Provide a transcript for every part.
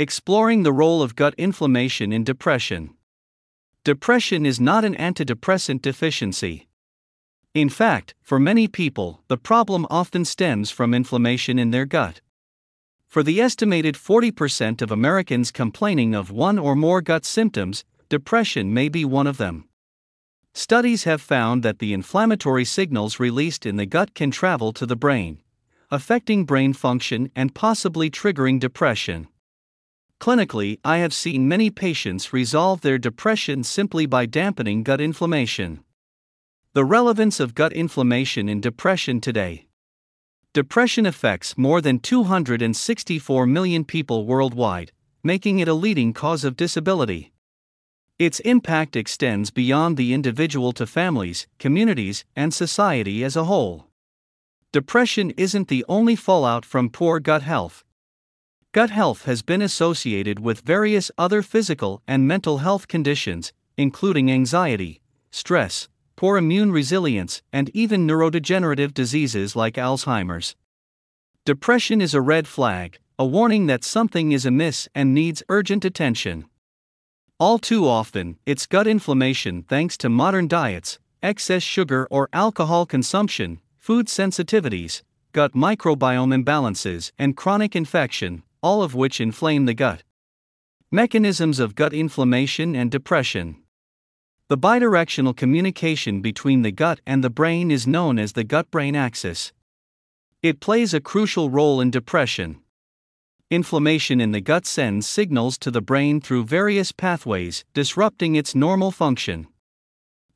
Exploring the role of gut inflammation in depression. Depression is not an antidepressant deficiency. In fact, for many people, the problem often stems from inflammation in their gut. For the estimated 40% of Americans complaining of one or more gut symptoms, depression may be one of them. Studies have found that the inflammatory signals released in the gut can travel to the brain, affecting brain function and possibly triggering depression. Clinically, I have seen many patients resolve their depression simply by dampening gut inflammation. The relevance of gut inflammation in depression today. Depression affects more than 264 million people worldwide, making it a leading cause of disability. Its impact extends beyond the individual to families, communities, and society as a whole. Depression isn't the only fallout from poor gut health. Gut health has been associated with various other physical and mental health conditions, including anxiety, stress, poor immune resilience, and even neurodegenerative diseases like Alzheimer's. Depression is a red flag, a warning that something is amiss and needs urgent attention. All too often, it's gut inflammation thanks to modern diets, excess sugar or alcohol consumption, food sensitivities, gut microbiome imbalances, and chronic infection, all of which inflame the gut. Mechanisms of gut inflammation and depression. The bidirectional communication between the gut and the brain is known as the gut brain axis. It plays a crucial role in depression. Inflammation in the gut sends signals to the brain through various pathways, disrupting its normal function.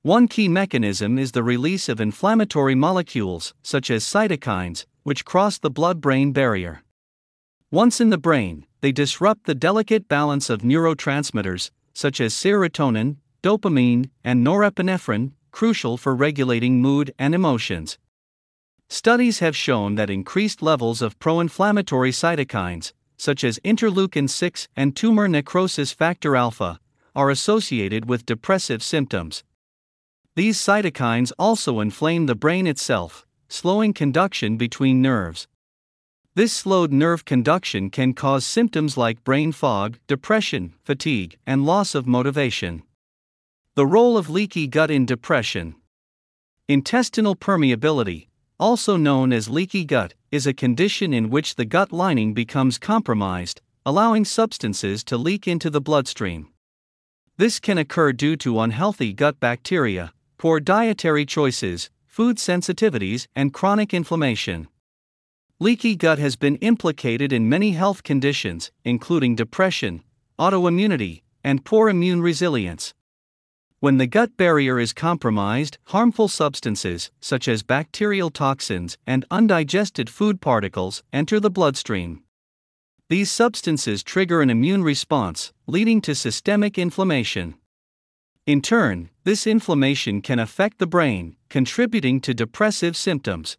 One key mechanism is the release of inflammatory molecules, such as cytokines, which cross the blood brain barrier. Once in the brain, they disrupt the delicate balance of neurotransmitters, such as serotonin, dopamine, and norepinephrine, crucial for regulating mood and emotions. Studies have shown that increased levels of pro inflammatory cytokines, such as interleukin 6 and tumor necrosis factor alpha, are associated with depressive symptoms. These cytokines also inflame the brain itself, slowing conduction between nerves. This slowed nerve conduction can cause symptoms like brain fog, depression, fatigue, and loss of motivation. The role of leaky gut in depression. Intestinal permeability, also known as leaky gut, is a condition in which the gut lining becomes compromised, allowing substances to leak into the bloodstream. This can occur due to unhealthy gut bacteria, poor dietary choices, food sensitivities, and chronic inflammation. Leaky gut has been implicated in many health conditions, including depression, autoimmunity, and poor immune resilience. When the gut barrier is compromised, harmful substances, such as bacterial toxins and undigested food particles, enter the bloodstream. These substances trigger an immune response, leading to systemic inflammation. In turn, this inflammation can affect the brain, contributing to depressive symptoms.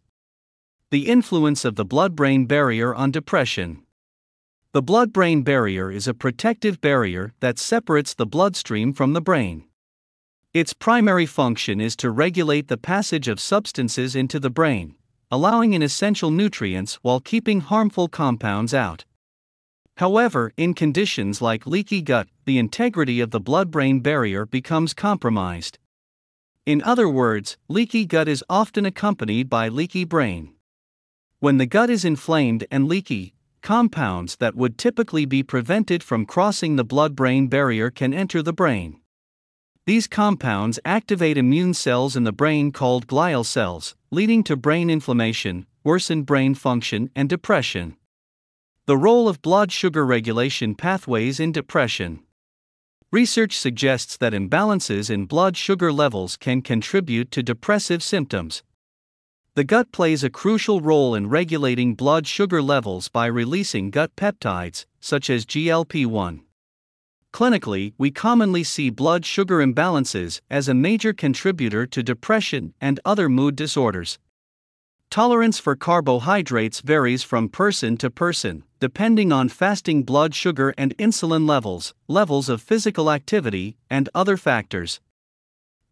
The influence of the blood brain barrier on depression. The blood brain barrier is a protective barrier that separates the bloodstream from the brain. Its primary function is to regulate the passage of substances into the brain, allowing in essential nutrients while keeping harmful compounds out. However, in conditions like leaky gut, the integrity of the blood brain barrier becomes compromised. In other words, leaky gut is often accompanied by leaky brain. When the gut is inflamed and leaky, compounds that would typically be prevented from crossing the blood brain barrier can enter the brain. These compounds activate immune cells in the brain called glial cells, leading to brain inflammation, worsened brain function, and depression. The role of blood sugar regulation pathways in depression. Research suggests that imbalances in blood sugar levels can contribute to depressive symptoms. The gut plays a crucial role in regulating blood sugar levels by releasing gut peptides, such as GLP 1. Clinically, we commonly see blood sugar imbalances as a major contributor to depression and other mood disorders. Tolerance for carbohydrates varies from person to person, depending on fasting blood sugar and insulin levels, levels of physical activity, and other factors.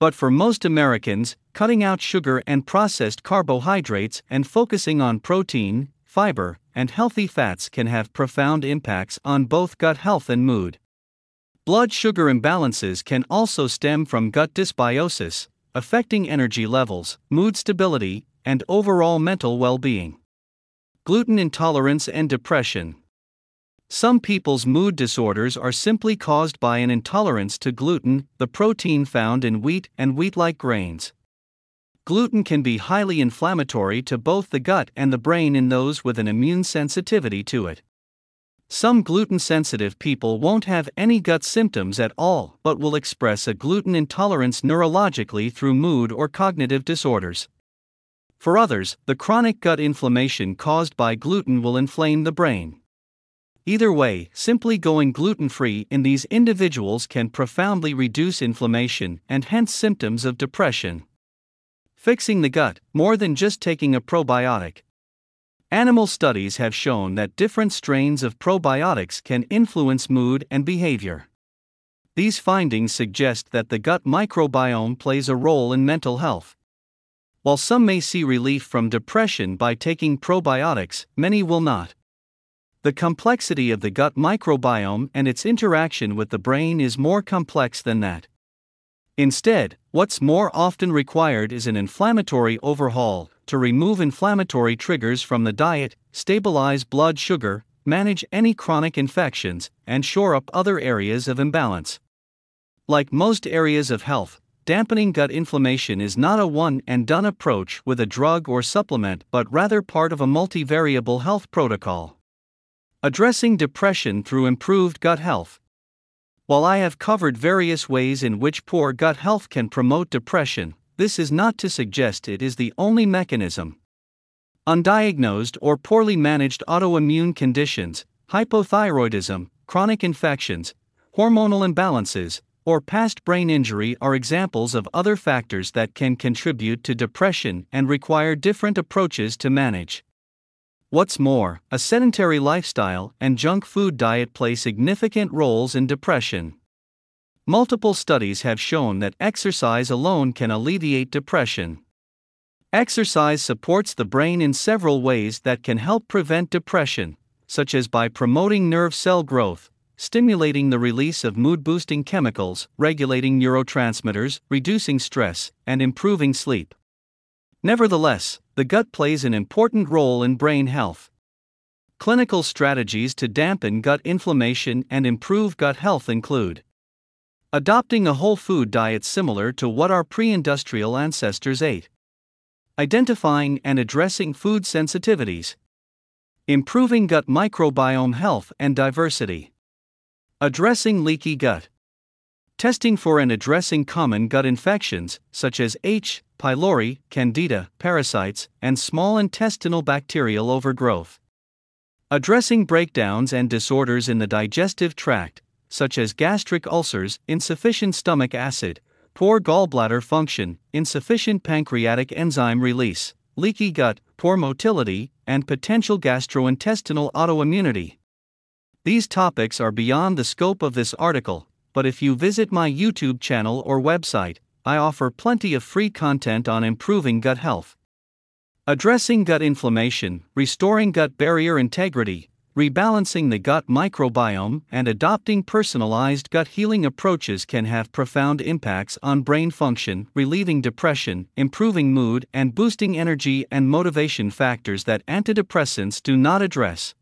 But for most Americans, cutting out sugar and processed carbohydrates and focusing on protein, fiber, and healthy fats can have profound impacts on both gut health and mood. Blood sugar imbalances can also stem from gut dysbiosis, affecting energy levels, mood stability, and overall mental well being. Gluten intolerance and depression. Some people's mood disorders are simply caused by an intolerance to gluten, the protein found in wheat and wheat like grains. Gluten can be highly inflammatory to both the gut and the brain in those with an immune sensitivity to it. Some gluten sensitive people won't have any gut symptoms at all but will express a gluten intolerance neurologically through mood or cognitive disorders. For others, the chronic gut inflammation caused by gluten will inflame the brain. Either way, simply going gluten free in these individuals can profoundly reduce inflammation and hence symptoms of depression. Fixing the gut, more than just taking a probiotic. Animal studies have shown that different strains of probiotics can influence mood and behavior. These findings suggest that the gut microbiome plays a role in mental health. While some may see relief from depression by taking probiotics, many will not. The complexity of the gut microbiome and its interaction with the brain is more complex than that. Instead, what's more often required is an inflammatory overhaul to remove inflammatory triggers from the diet, stabilize blood sugar, manage any chronic infections, and shore up other areas of imbalance. Like most areas of health, dampening gut inflammation is not a one and done approach with a drug or supplement but rather part of a multivariable health protocol. Addressing depression through improved gut health. While I have covered various ways in which poor gut health can promote depression, this is not to suggest it is the only mechanism. Undiagnosed or poorly managed autoimmune conditions, hypothyroidism, chronic infections, hormonal imbalances, or past brain injury are examples of other factors that can contribute to depression and require different approaches to manage. What's more, a sedentary lifestyle and junk food diet play significant roles in depression. Multiple studies have shown that exercise alone can alleviate depression. Exercise supports the brain in several ways that can help prevent depression, such as by promoting nerve cell growth, stimulating the release of mood boosting chemicals, regulating neurotransmitters, reducing stress, and improving sleep. Nevertheless, the gut plays an important role in brain health. Clinical strategies to dampen gut inflammation and improve gut health include adopting a whole food diet similar to what our pre industrial ancestors ate, identifying and addressing food sensitivities, improving gut microbiome health and diversity, addressing leaky gut, testing for and addressing common gut infections such as H. pylori, candida, parasites, and small intestinal bacterial overgrowth. Addressing breakdowns and disorders in the digestive tract, such as gastric ulcers, insufficient stomach acid, poor gallbladder function, insufficient pancreatic enzyme release, leaky gut, poor motility, and potential gastrointestinal autoimmunity. These topics are beyond the scope of this article, but if you visit my YouTube channel or website, I offer plenty of free content on improving gut health. Addressing gut inflammation, restoring gut barrier integrity, rebalancing the gut microbiome, and adopting personalized gut healing approaches can have profound impacts on brain function, relieving depression, improving mood, and boosting energy and motivation factors that antidepressants do not address.